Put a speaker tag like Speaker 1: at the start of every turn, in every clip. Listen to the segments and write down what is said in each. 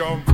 Speaker 1: jump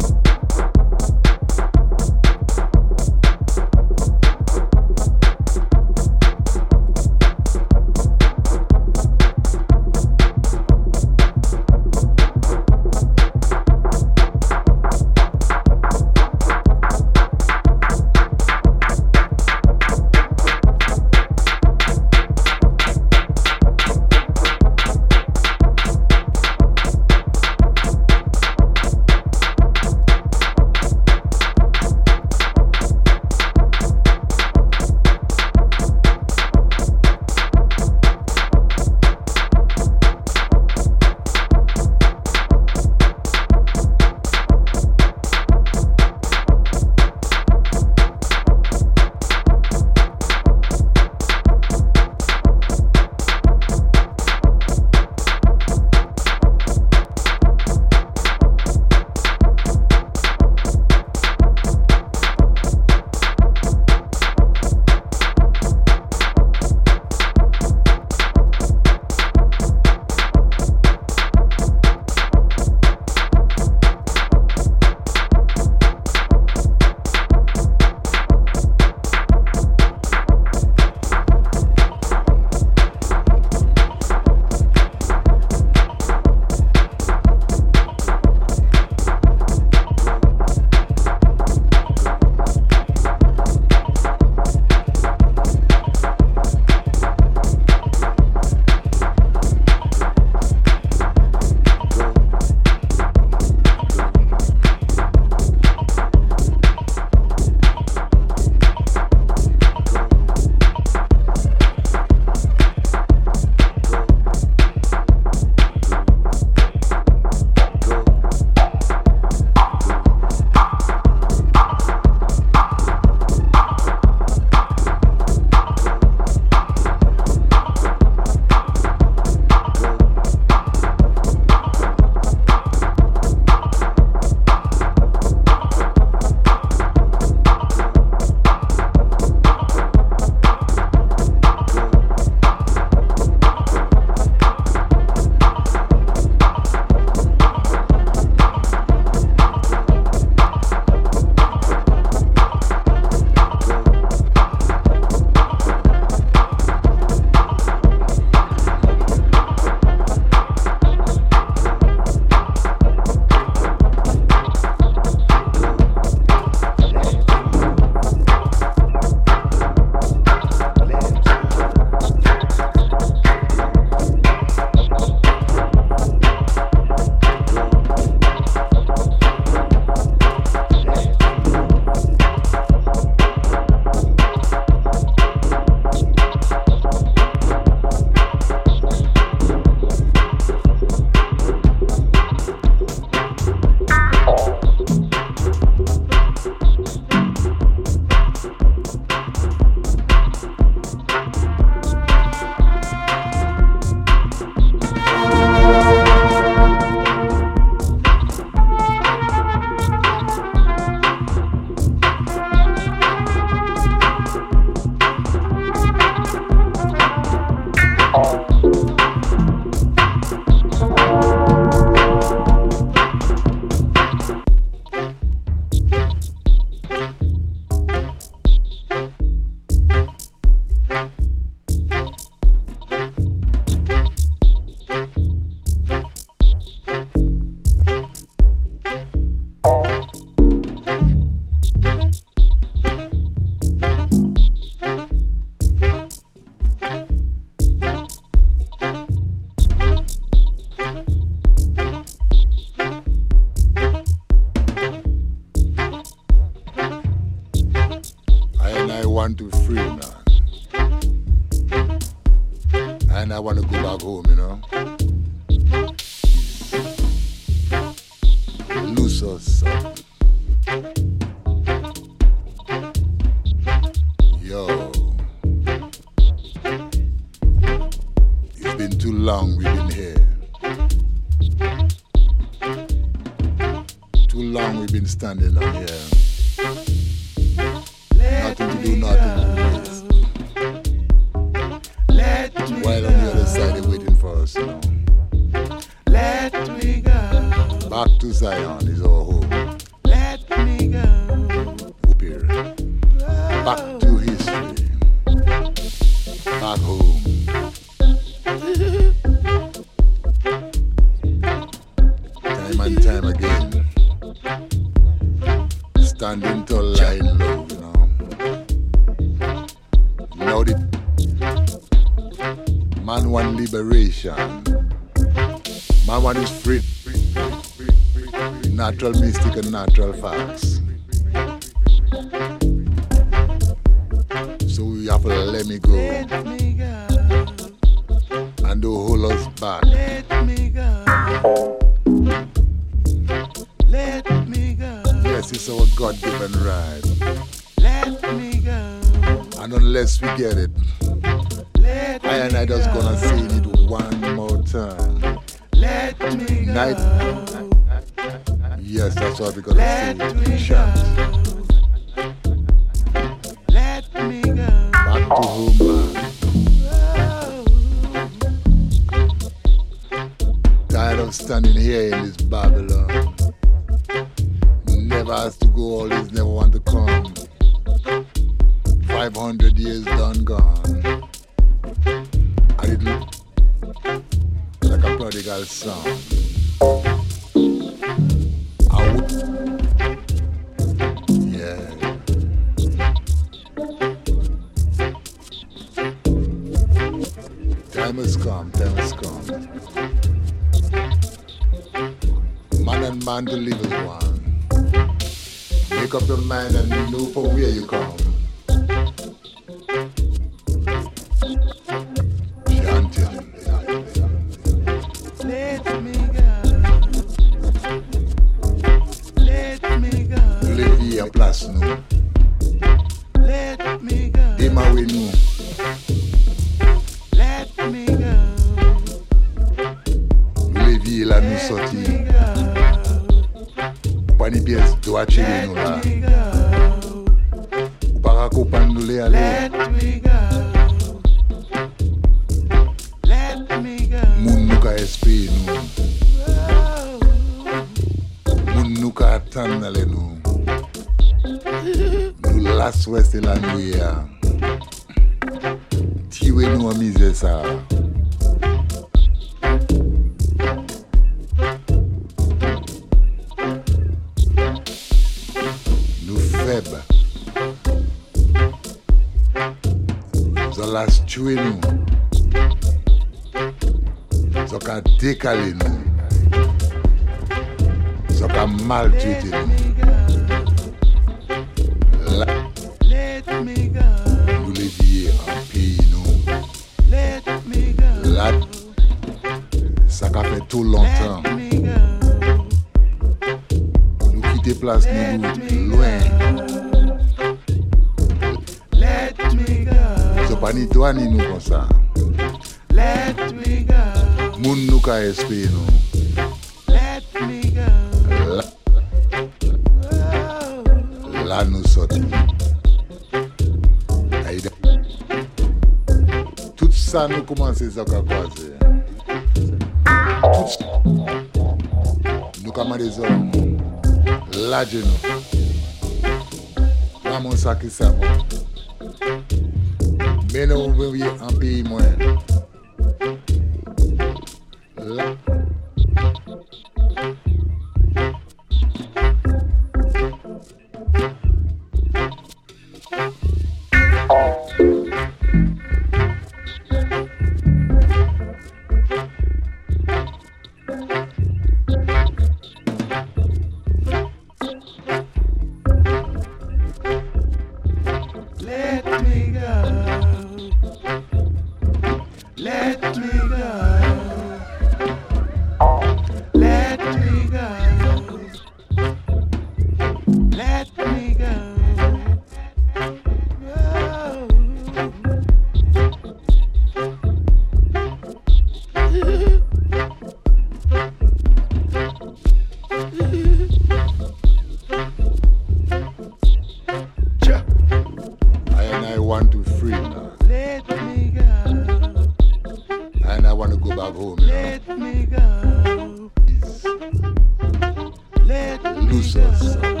Speaker 2: yourself.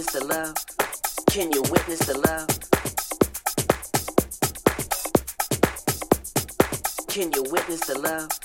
Speaker 2: witness the love? Can you witness the love? Can you witness the love?